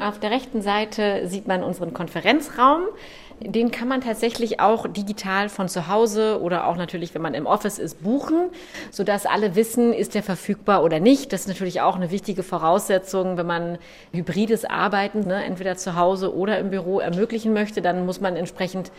Auf der rechten Seite sieht man unseren Konferenzraum. Den kann man tatsächlich auch digital von zu Hause oder auch natürlich, wenn man im Office ist, buchen, sodass alle wissen, ist der verfügbar oder nicht. Das ist natürlich auch eine wichtige Voraussetzung, wenn man hybrides Arbeiten, ne, entweder zu Hause oder im Büro ermöglichen möchte, dann muss man entsprechend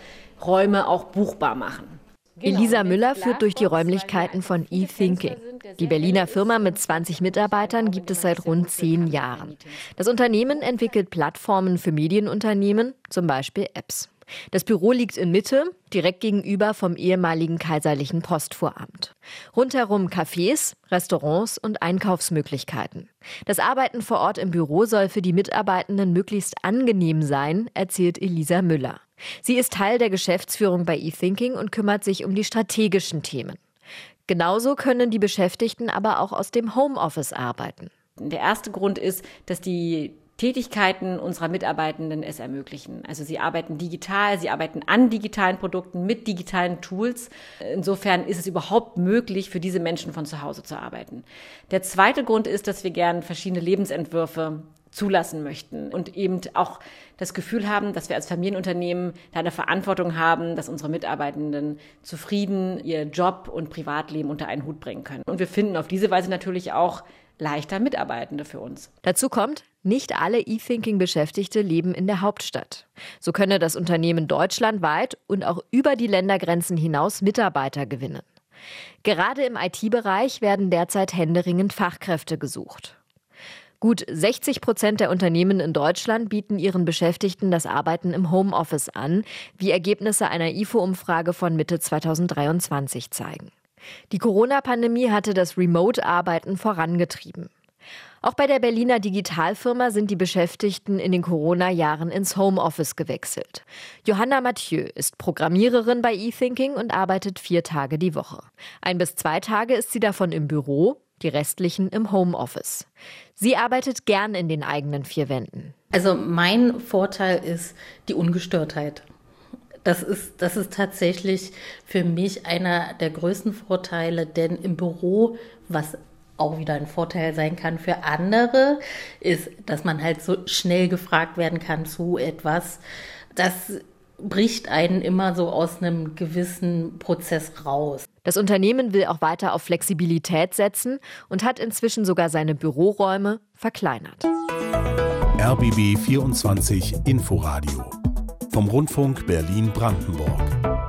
Räume auch buchbar machen. Genau, Elisa Müller führt durch die Räumlichkeiten von eThinking. Die Berliner Firma mit 20 Mitarbeitern gibt es seit rund zehn Jahren. Das Unternehmen entwickelt Plattformen für Medienunternehmen, zum Beispiel Apps. Das Büro liegt in Mitte, direkt gegenüber vom ehemaligen kaiserlichen Postvoramt. Rundherum Cafés, Restaurants und Einkaufsmöglichkeiten. Das Arbeiten vor Ort im Büro soll für die Mitarbeitenden möglichst angenehm sein, erzählt Elisa Müller. Sie ist Teil der Geschäftsführung bei eThinking und kümmert sich um die strategischen Themen. Genauso können die Beschäftigten aber auch aus dem Homeoffice arbeiten. Der erste Grund ist, dass die Tätigkeiten unserer Mitarbeitenden es ermöglichen. Also sie arbeiten digital, sie arbeiten an digitalen Produkten mit digitalen Tools. Insofern ist es überhaupt möglich, für diese Menschen von zu Hause zu arbeiten. Der zweite Grund ist, dass wir gern verschiedene Lebensentwürfe zulassen möchten und eben auch das Gefühl haben, dass wir als Familienunternehmen da eine Verantwortung haben, dass unsere Mitarbeitenden zufrieden ihr Job und Privatleben unter einen Hut bringen können. Und wir finden auf diese Weise natürlich auch leichter Mitarbeitende für uns. Dazu kommt, nicht alle E-Thinking-Beschäftigte leben in der Hauptstadt. So könne das Unternehmen deutschlandweit und auch über die Ländergrenzen hinaus Mitarbeiter gewinnen. Gerade im IT-Bereich werden derzeit händeringend Fachkräfte gesucht. Gut 60 Prozent der Unternehmen in Deutschland bieten ihren Beschäftigten das Arbeiten im Homeoffice an, wie Ergebnisse einer IFO-Umfrage von Mitte 2023 zeigen. Die Corona-Pandemie hatte das Remote-Arbeiten vorangetrieben. Auch bei der Berliner Digitalfirma sind die Beschäftigten in den Corona-Jahren ins Homeoffice gewechselt. Johanna Mathieu ist Programmiererin bei eThinking und arbeitet vier Tage die Woche. Ein bis zwei Tage ist sie davon im Büro, die restlichen im Homeoffice. Sie arbeitet gern in den eigenen vier Wänden. Also mein Vorteil ist die Ungestörtheit. Das ist, das ist tatsächlich für mich einer der größten Vorteile, denn im Büro, was auch wieder ein Vorteil sein kann für andere, ist, dass man halt so schnell gefragt werden kann zu etwas. Das bricht einen immer so aus einem gewissen Prozess raus. Das Unternehmen will auch weiter auf Flexibilität setzen und hat inzwischen sogar seine Büroräume verkleinert. RBB 24 Inforadio vom Rundfunk Berlin-Brandenburg.